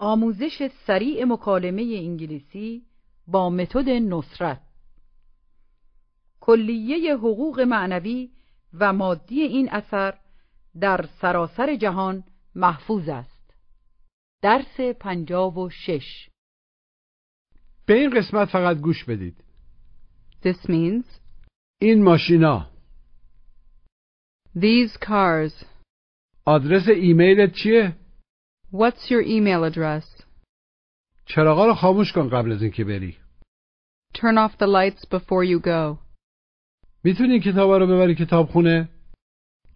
آموزش سریع مکالمه انگلیسی با متد نصرت. کلیه حقوق معنوی و مادی این اثر در سراسر جهان محفوظ است. درس پنجاب و شش. به این قسمت فقط گوش بدید. This means این ماشینا. these cars. آدرس ایمیلت چیه؟ What's your email address? چراغا رو خاموش کن قبل از اینکه بری Turn off the lights before you go. میتونی این کتابا رو ببری کتابخونه؟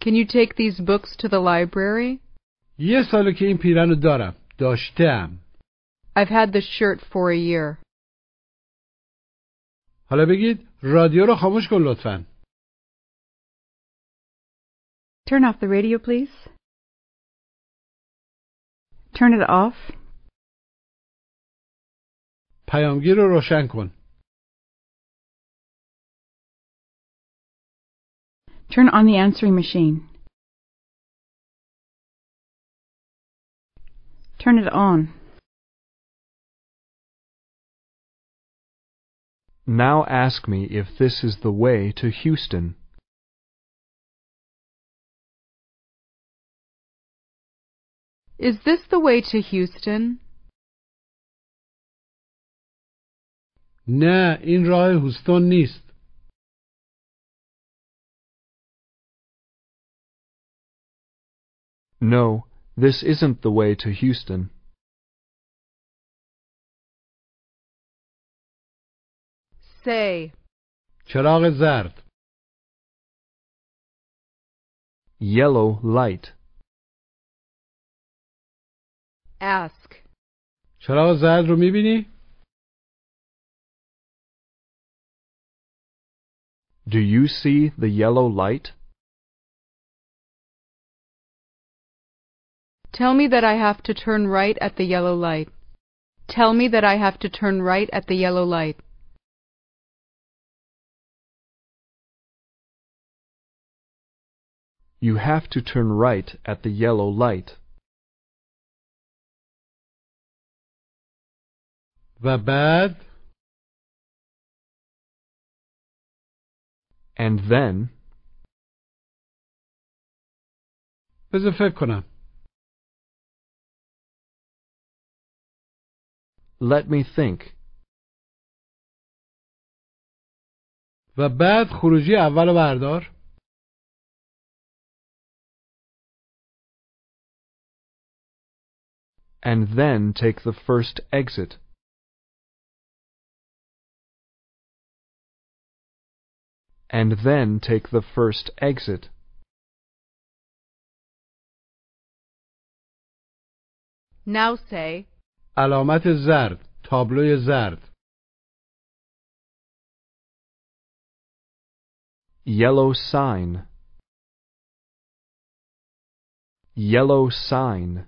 Can you take these books to the library? یه ساله که این پیرن رو دارم داشتم I've had this shirt for a year. حالا بگید رادیو رو خاموش کن لطفا Turn off the radio, please. Turn it off. پیامگیر رو روشن کن Turn on the answering machine. Turn it on. Now ask me if this is the way to Houston. Is this the way to Houston? نه این راه هوستون نیست No, this isn't the way to Houston. Say, چراغ زرد Yellow light. ask. چراغ زرد رو میبینی؟ Do you see the yellow light? Tell me that I have to turn right at the yellow light. Tell me that I have to turn right at the yellow light. You have to turn right at the yellow light. و بعد And then, بذار فکر کنم let me think. و بعد خروجی اول رو بردار And then take the first exit. And then take the first exit. Now say, علامت زرد تابلوی زرد Yellow sign. Yellow sign.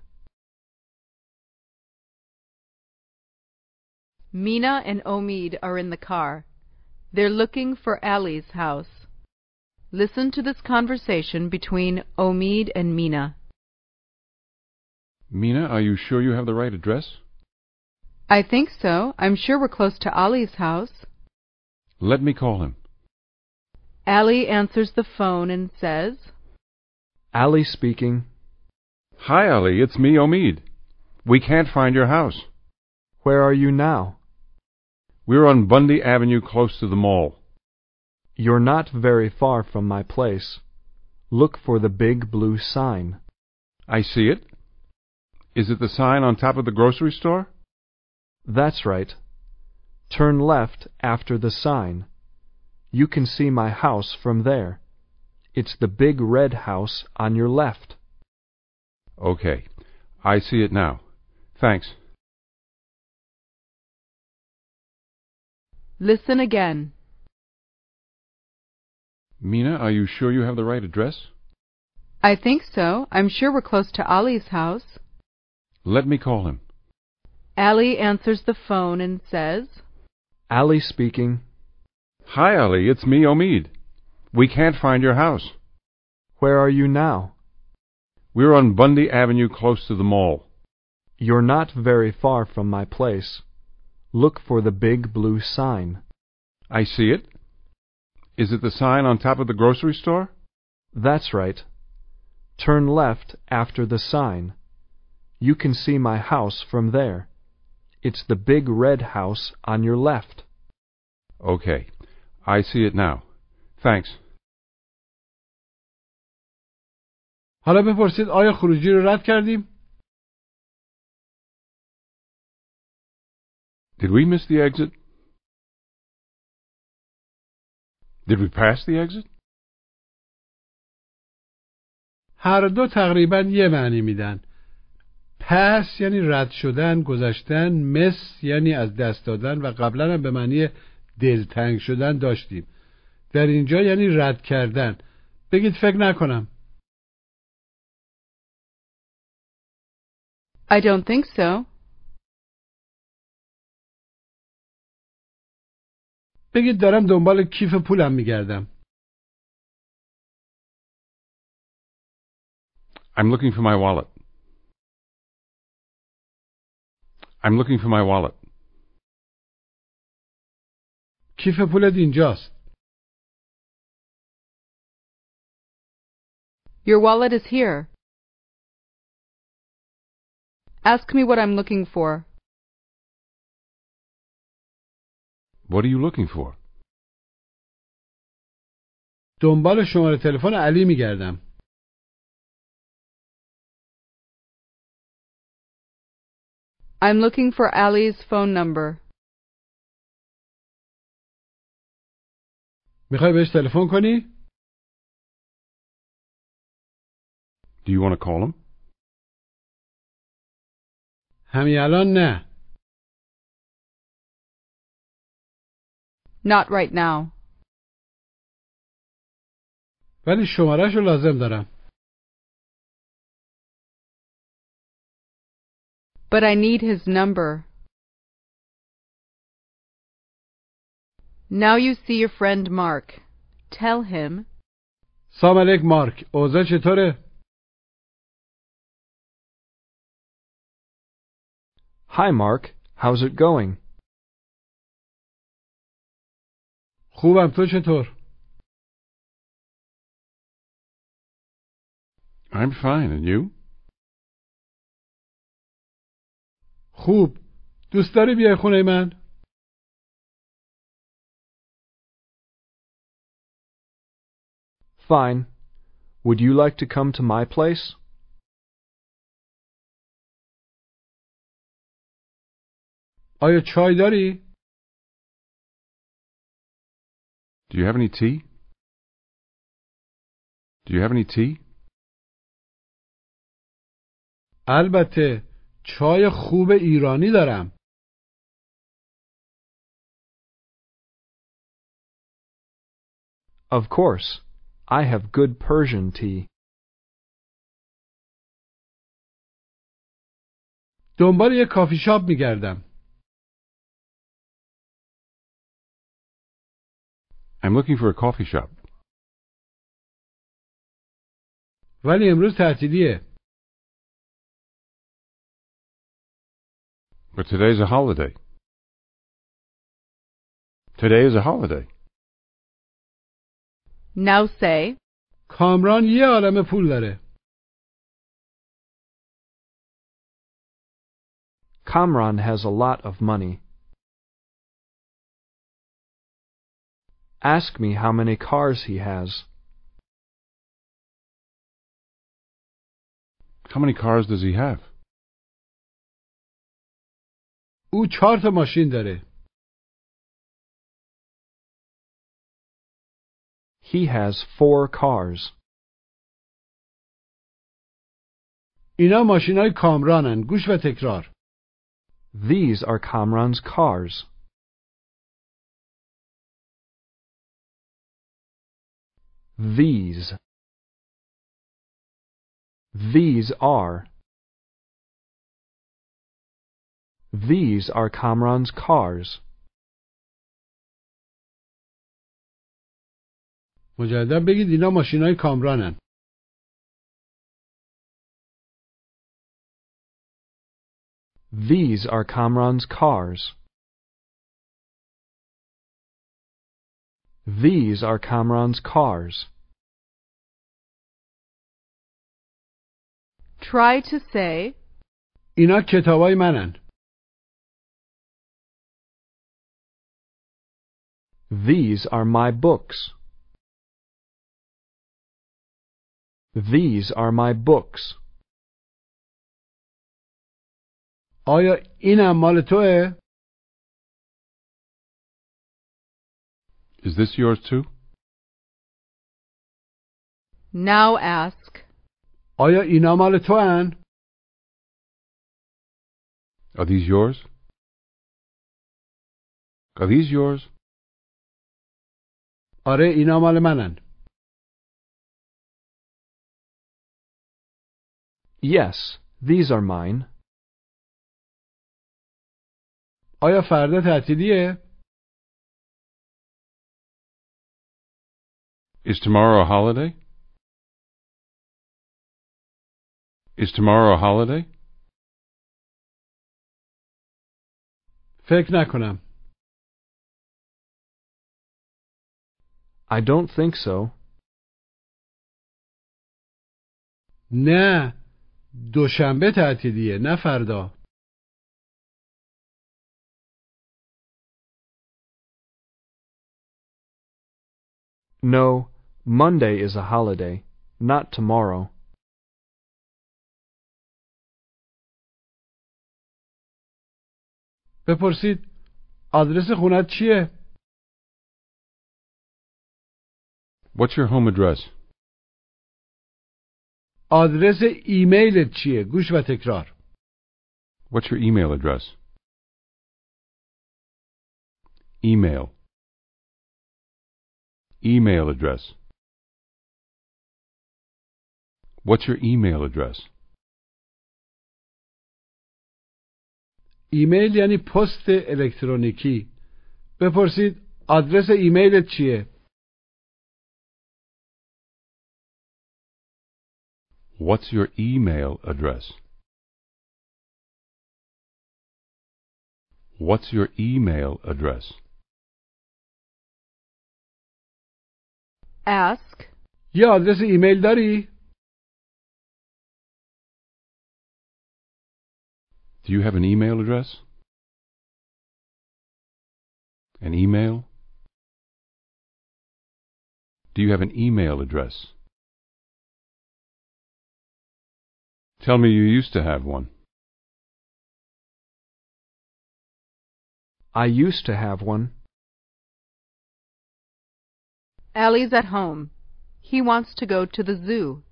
Mina and Omid are in the car. They're looking for Ali's house. Listen to this conversation between Omid and Mina. Mina, are you sure you have the right address? I think so. I'm sure we're close to Ali's house. Let me call him. Ali answers the phone and says, Ali speaking. Hi, Ali. It's me, Omid. We can't find your house. Where are you now? We're on Bundy Avenue close to the mall. You're not very far from my place. Look for the big blue sign. I see it. Is it the sign on top of the grocery store? That's right. Turn left after the sign. You can see my house from there. It's the big red house on your left. Okay. I see it now. Thanks. Listen again. Mina, are you sure you have the right address? I think so. I'm sure we're close to Ali's house. Let me call him. Ali answers the phone and says, Ali speaking. Hi, Ali. It's me, Omid. We can't find your house. Where are you now? We're on Bundy Avenue close to the mall. You're not very far from my place. Look for the big blue sign. I see it. Is it the sign on top of the grocery store? That's right. Turn left after the sign. You can see my house from there. It's the big red house on your left. Okay. I see it now. Thanks. حالا بپرسید آیا خروجی رو رد کردیم؟ Did we miss the exit? Did we pass the exit? هر دو تقریبا یه معنی میدن. پس یعنی رد شدن، گذشتن، مس یعنی از دست دادن و قبلا هم به معنی دلتنگ شدن داشتیم. در اینجا یعنی رد کردن. بگید فکر نکنم. I don't think so. بگید دارم دنبال کیف پولم میگردم. I'm looking for my wallet. I'm looking for my wallet. کیف پولت اینجاست. Your wallet is here. Ask me what I'm looking for. What are you looking for? دنبال شماره تلفن علی میگردم. I'm looking for Ali's phone number. میخوای بهش تلفن کنی؟ Do you want to call him? همین الان نه. Not right now. ولی شمارش رو لازم دارم. But I need his number. Now you see your friend Mark. Tell him, سلام علیک مارک. اوضاع چطوره؟ Hi, Mark. How's it going? خوبم تو چطور؟ I'm fine, and you? خوب. دوست داری بیای خونه من؟ Fine. Would you like to come to my place? آیا چای داری؟ Do you have any tea? Do you have any tea? البته چای خوب ایرانی دارم. Of course. I have good Persian tea. دنبال یه کافی شاپ میگردم. I'm looking for a coffee shop. ولی امروز تعطیلیه. But today's a holiday. Today is a holiday. now say, کامران یه عالم پول داره. Kamran has a lot of money. Ask me how many cars he has. How many cars does he have? او چهار تا ماشین داره. He has four cars. اینا ماشین های کامرانن. گوش و تکرار. These are Kamran's cars. These. These are. These are Kamran's cars. مجددا بگید اینا ماشین های کامرانن. These are Kamran's cars. These are Kamran's cars. Try to say, اینا کتابای منن These are my books. These are my books. آیا اینم مال توه؟ Is this yours too? now ask, آیا اینا مال تو هن؟ Are these yours? Are these yours? آره اینا مال منن Yes, these are mine. آیا فردا تعطیلیه؟ Is tomorrow a holiday? Is tomorrow a holiday? فکر نکنم I don't think so. نه دوشنبه تعطیلیه نه فردا No, Monday is a holiday, not tomorrow. بپرسید آدرس خونت چیه؟ What's your home address? آدرس ایمیلت چیه؟ گوش و تکرار What's your email address? Email. Email address. What's your email address? ایمیل یعنی پست الکترونیکی بپرسید آدرس ایمیلت چیه؟ What's your email address? What's your email address? ask, یه آدرس ایمیل داری؟ Do you have an email address? An email? Do you have an email address? Tell me you used to have one. I used to have one. Ali's at home. He wants to go to the zoo.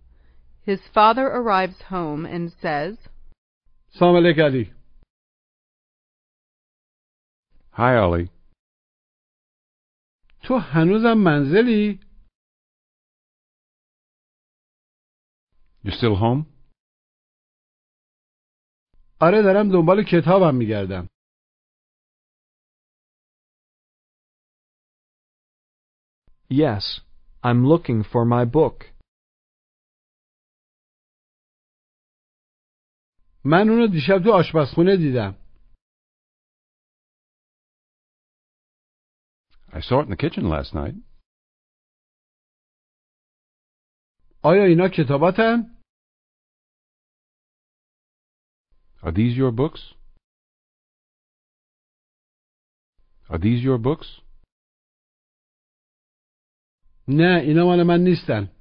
His father arrives home and says, سلام علیک علی Hi, Ollie. تو هنوزم منزلی؟ You still home? آره دارم دنبال کتابم میگردم Yes, I'm looking for my book. من اونو دیشب تو آشپزخونه دیدم I saw it in the kitchen last night. آیا اینا کتاباتن؟ Are these your books? Are these your books? نه اینا مال من نیستن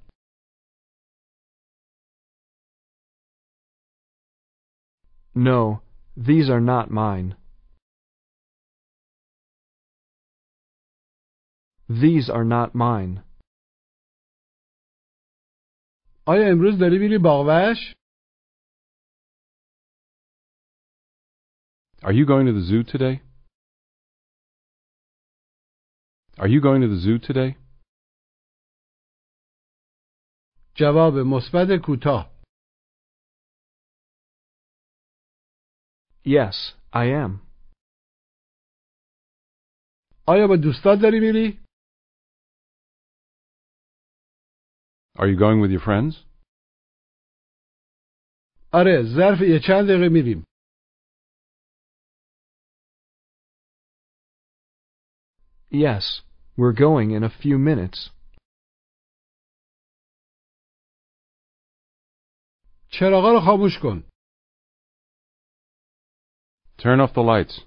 No, these are not mine. These are not mine. آیا امروز داری میری باغوش؟ Are you going to the zoo today? Are you going to the zoo today? جواب مثبت کوتاه Yes, I am. آیا دوستات داری میری؟ Are you going with your friends? آره ظرف یه چند دقیقه میریم. Yes, we're going in a few minutes. چراغا رو خاموش کن. Turn off the lights.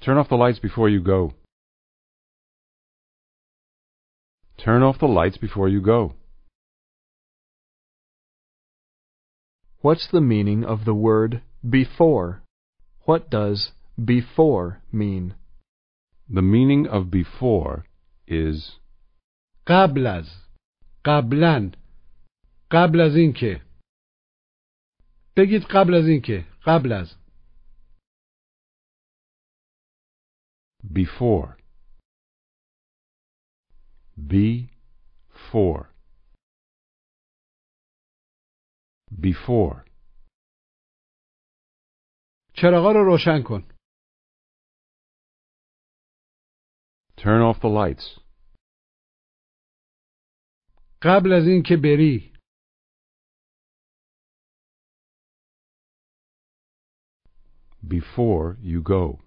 Turn off the lights before you go. Turn off the lights before you go. What's the meaning of the word before? What does before mean? The meaning of before is قبل از قبلا قبل از اینکه بگید قبل از اینکه قبل از before. Before. Before. چراغا رو روشن کن Turn off the lights. قبل از اینکه بری Before you go.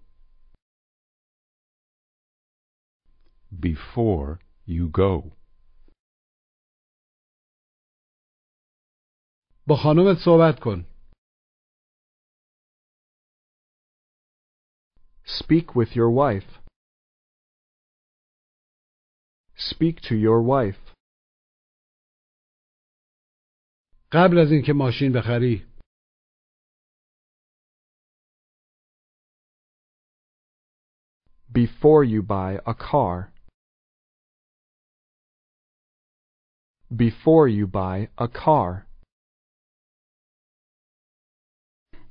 Before you go. با خانومت صحبت کن Speak with your wife. Speak to your wife. قبل از اینکه ماشین بخری Before you buy a car. Before you buy a car.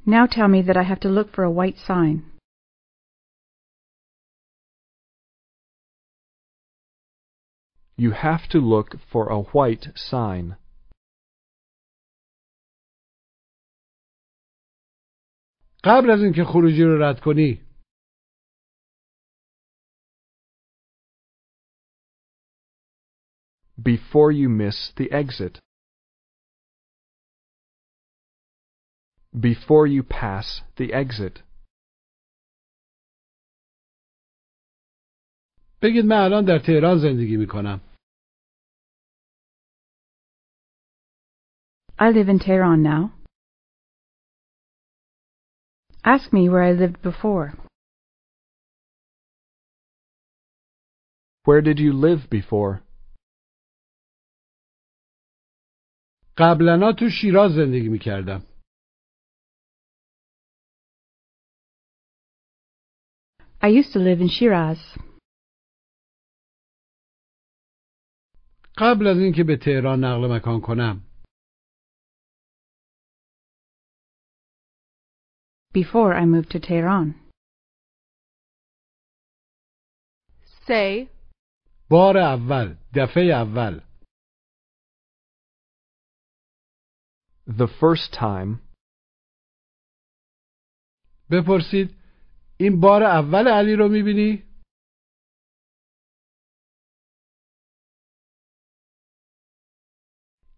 Now tell me that I have to look for a white sign. You have to look for a white sign. قبل از اینکه خروجی رو رد کنی Before you miss the exit. Before you pass the exit. بگید من الان در تهران زندگی می کنم I live in Tehran now. Ask me where I lived before. Where did you live before? قبلا تو شیراز زندگی می کردم I used to live in Shiraz. قبل از اینکه به تهران نقل مکان کنم Before I moved to Tehran. Say, بار اول دفعه اول The first time. بپرسید این بار اول علی رو می بینی؟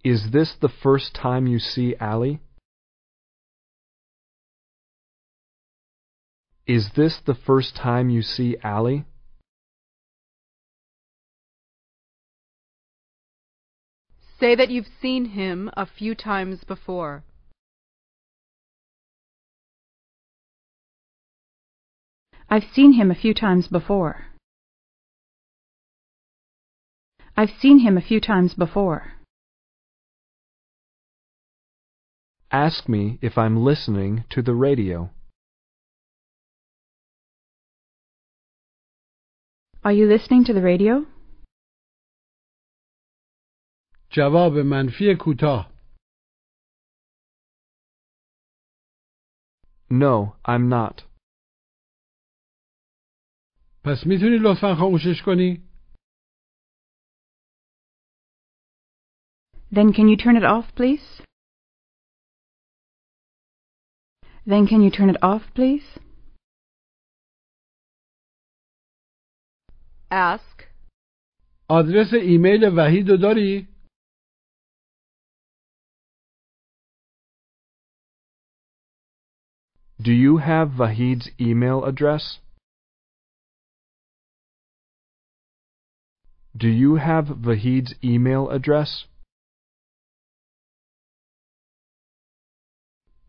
Is this the first time you see Ali? Is this the first time you see Ali? Say that you've seen him a few times before. I've seen him a few times before. I've seen him a few times before. Ask me if I'm listening to the radio. Are you listening to the radio? جواب منفی کوتاه No, I'm not. پس می‌تونی لطفا خاموشش کنی؟ Then can you turn it off, please? Then can you turn it off, please? Ask, آدرس ایمیل وحید رو داری؟ Do you have Vahid's email address? Do you have Vahid's email address?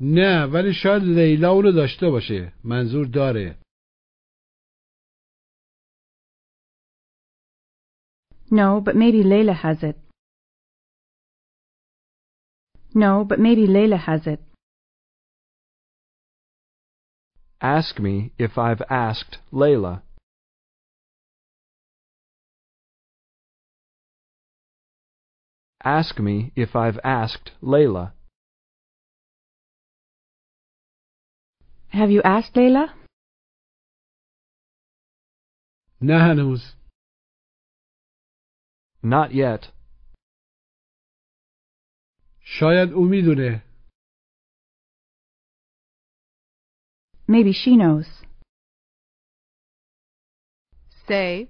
نه ولی شاید لیلا اونو داشته باشه منظور داره No, but maybe Layla has it. No, but maybe Layla has it. Ask me if I've asked Layla. Ask me if I've asked Layla. Have you asked Layla? نه هنوز Not yet. شاید او میدونه Maybe she knows. Say,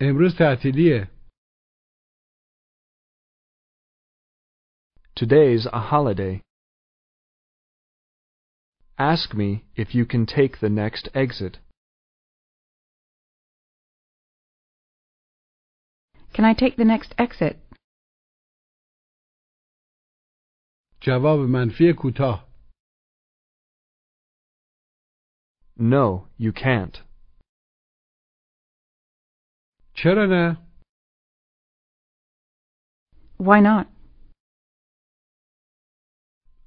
امروز تعطیلیه Today's a holiday. Ask me if you can take the next exit. Can I take the next exit? جواب منفی کوتاه No, you can't. چرا نه Why not?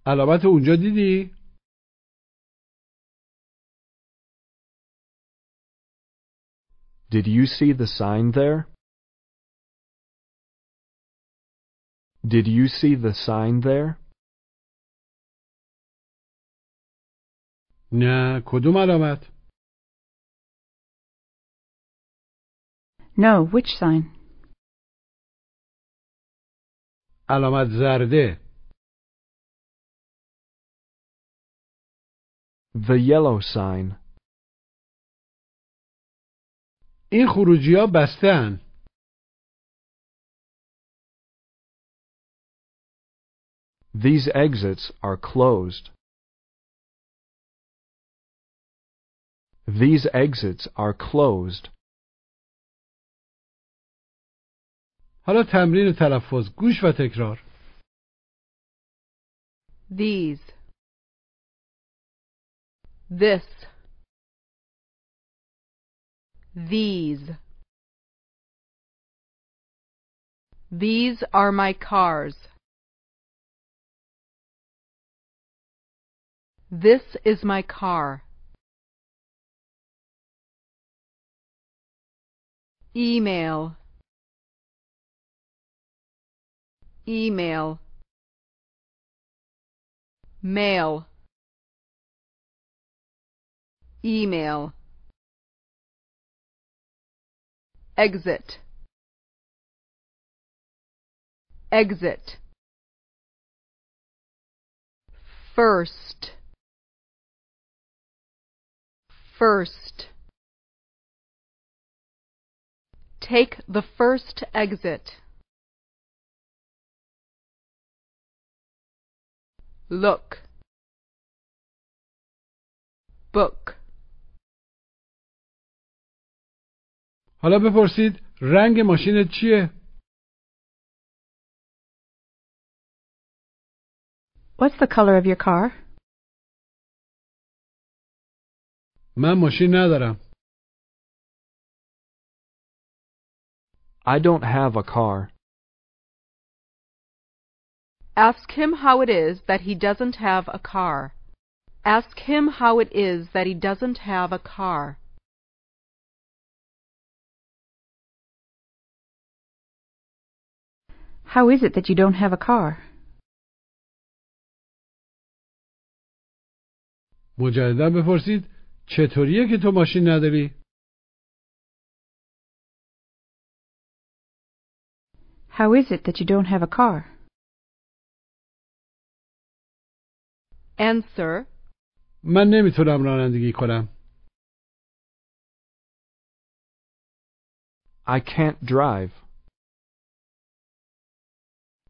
علامت اونجا دیدی Did you see the sign there? Did you see the sign there? نه کدوم علامت No, which sign? علامت زرده The yellow sign. این خروجی ها بستن These exits are closed. These exits are closed. حالا تمرین تلفظ گوش و تکرار these. This. These. These are my cars. This is my car. Email. Email. Mail. Email. Exit. Exit. First. First. Take the first exit. Look. Book. حالا بپرسید رنگ ماشینت چیه What's the color of your car? من ماشین ندارم I don't have a car. Ask him how it is that he doesn't have a car. Ask him how it is that he doesn't have a car. How is it that you don't have a car? مجددا بپرسید چطوریه که تو ماشین نداری How is it that you don't have a car? Answer, من نمیتونم رانندگی کنم I can't drive.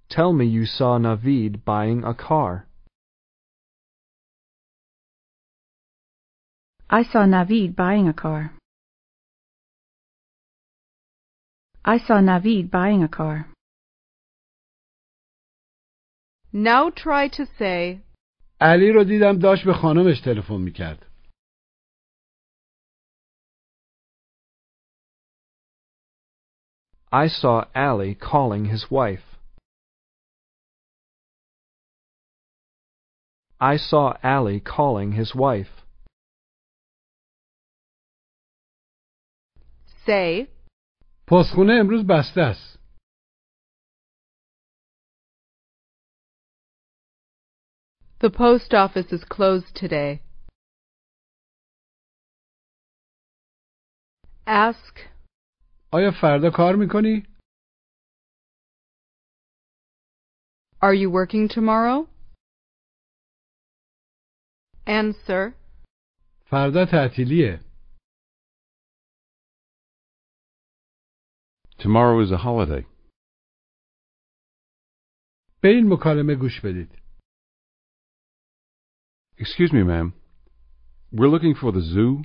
Tell me you saw Navid buying a car. I saw Navid buying a car. I saw Navid buying a car. Now try to say, علی رو دیدم داشت به خانمش تلفن می‌کرد I saw Ali calling his wife. I saw Ali calling his wife. say, پستخونه امروز بسته است the post office is closed today. Ask, آیا فردا کار میکنی؟ are you working tomorrow? Answer, فردا تعطیلیه Tomorrow is a holiday. به این مکالمه گوش بدید Excuse me, ma'am. We're looking for the zoo.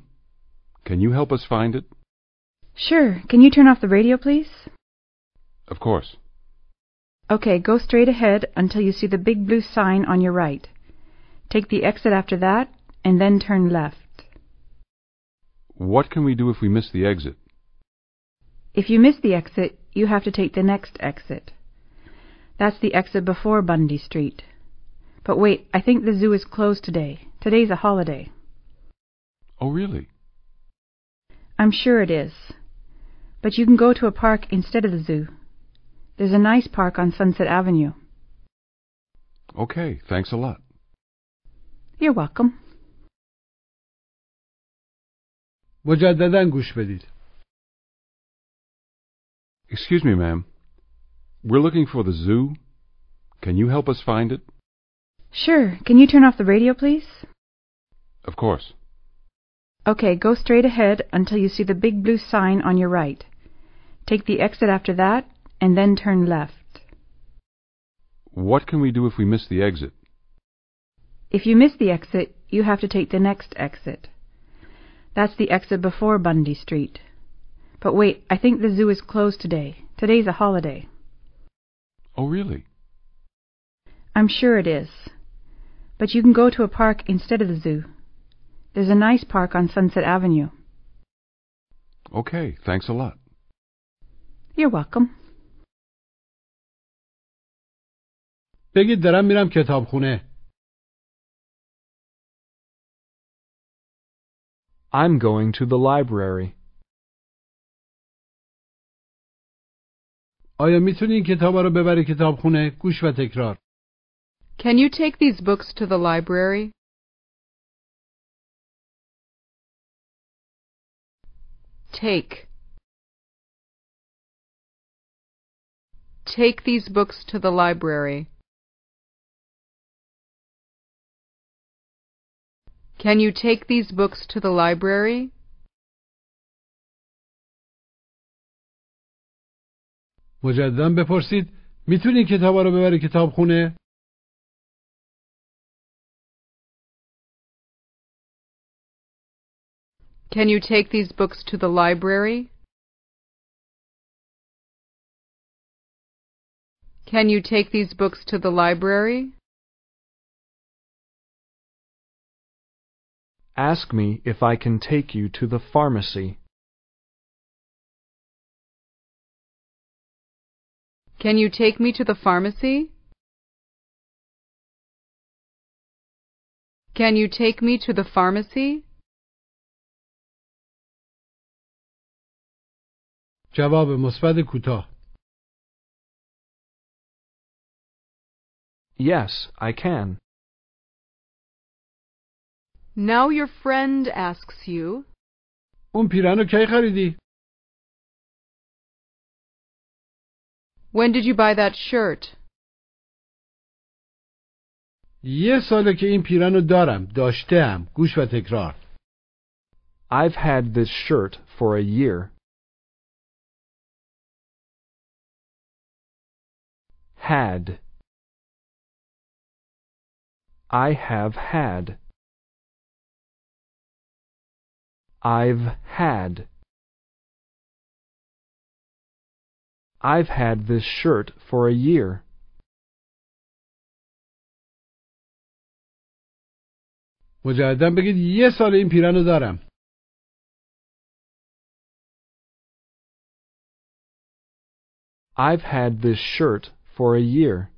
Can you help us find it? Sure. Can you turn off the radio, please? Of course. Okay, go straight ahead until you see the big blue sign on your right. Take the exit after that, and then turn left. What can we do if we miss the exit? If you miss the exit, you have to take the next exit. That's the exit before Bundy Street. But wait, I think the zoo is closed today. Today's a holiday. Oh, really? I'm sure it is. But you can go to a park instead of the zoo. There's a nice park on Sunset Avenue. Okay, thanks a lot. You're welcome. مجددا گوش بدید Excuse me, ma'am. We're looking for the zoo. Can you help us find it? Sure. Can you turn off the radio, please? Of course. Okay, go straight ahead until you see the big blue sign on your right. Take the exit after that, and then turn left. What can we do if we miss the exit? If you miss the exit, you have to take the next exit. That's the exit before Bundy Street. But wait, I think the zoo is closed today. Today's a holiday. Oh, really? I'm sure it is But you can go to a park instead of the zoo. There's a nice park on Sunset Avenue. Okay, thanks a lot. You're welcome. بگید دارم میرم کتابخونه I'm going to the library. آیا میتونی این کتابا رو ببری کتابخونه گوش و تکرار Can you take these books to the library? Take. Take these books to the library. Can you take these books to the library? مجددا بپرسید میتونی این کتابا رو ببری کتابخونه Can you take these books to the library? Can you take these books to the library? Ask me if I can take you to the pharmacy. Can you take me to the pharmacy? Can you take me to the pharmacy? جواب مثبت کوتاه Yes, I can. Now your friend asks you, اون پیرن رو کی خریدی When did you buy that shirt? یه ساله که این پیرن رو دارم داشتم گوش و تکرار I've had this shirt for a year. Had. I have had. I've had. I've had this shirt for a year. مجددا بگید یه سال این پیرن رو دارم I've had this shirt for a year.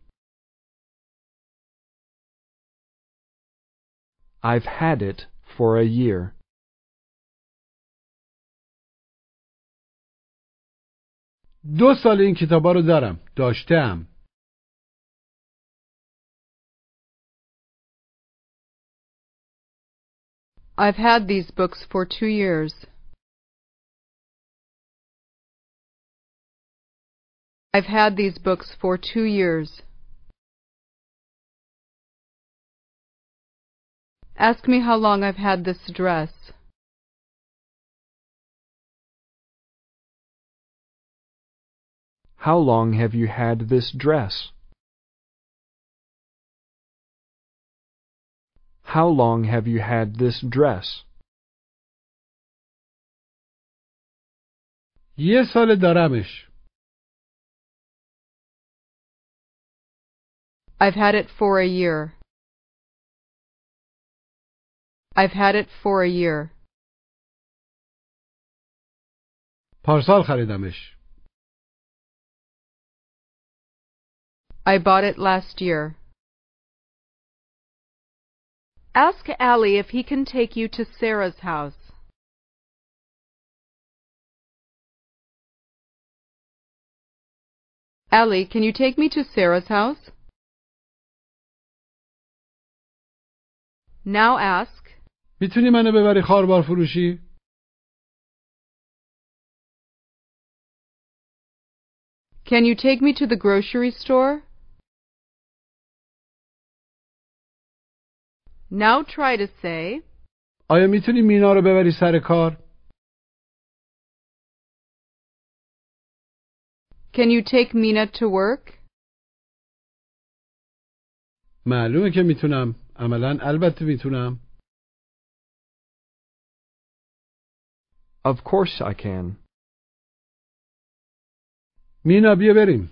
I've had it for a year. دو سال این کتابا رو دارم داشتم I've had these books for two years. I've had these books for two years. Ask me how long I've had this dress. How long have you had this dress? How long have you had this dress? یه سال دارمش I've had it for a year. I've had it for a year. پارسال خریدمش I bought it last year. Ask Allie if he can take you to Sarah's house. Allie, can you take me to Sarah's house? Now ask, میتونی منو ببری خاربار فروشی can you take me to the grocery store? Now try to say, آیا میتونی مینا رو ببری سر کار Can you take Mina to work? معلومه که میتونم عملا البته میتونم Of course I can. مینا بیا بریم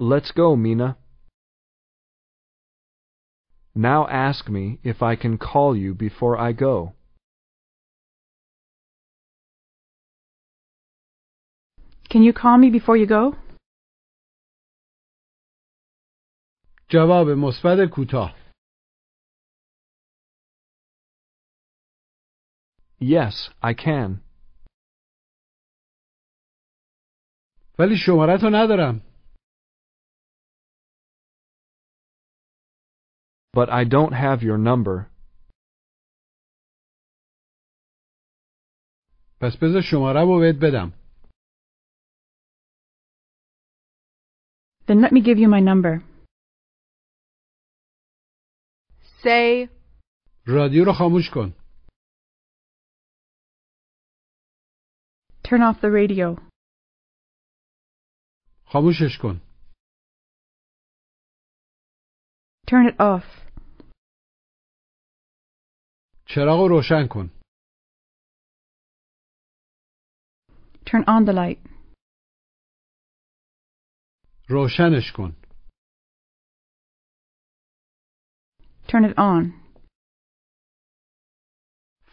Let's go, Mina. Now ask me if I can call you before I go. Can you call me before you go? جواب مثبت کوتاه Yes, I can. ولی شماره تو ندارم But I don't have your number. پس بذار شماره رو بهت بدم Then let me give you my number. Say, رادیو رو خاموش کن Turn off the radio. خاموشش کن Turn it off. چراغ رو روشن کن Turn on the light. روشنش کن Turn it on.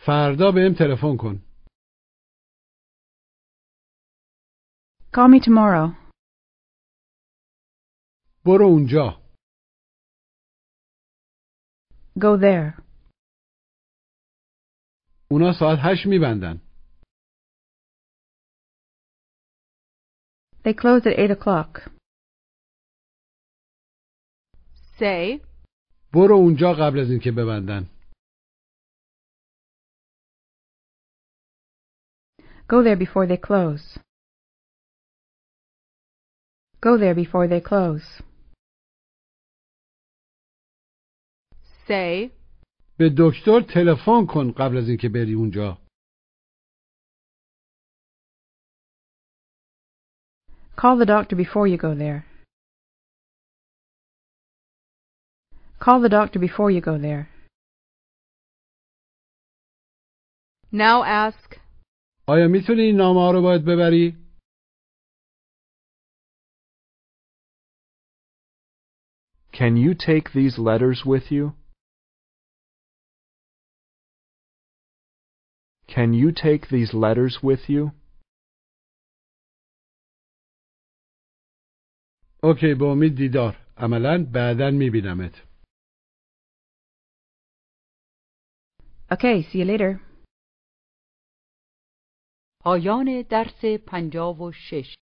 فردا بهم تلفن کن Call me tomorrow. برو اونجا Go there. اونا ساعت هشت میبندن They close at 8 o'clock. say, برو اونجا قبل از اینکه ببندن Go there before they close. Go there before they close. say, به دکتر تلفن کن قبل از اینکه بری اونجا Call the doctor before you go there. Call the doctor before you go there. now ask, آیا میتونی این نامه ها رو باید ببری؟ Can you take these letters with you? Can you take these letters with you? اوکی به امید دیدار عملا بعدا میبینمت Okay, see you later. پایان درس پنجاب و شش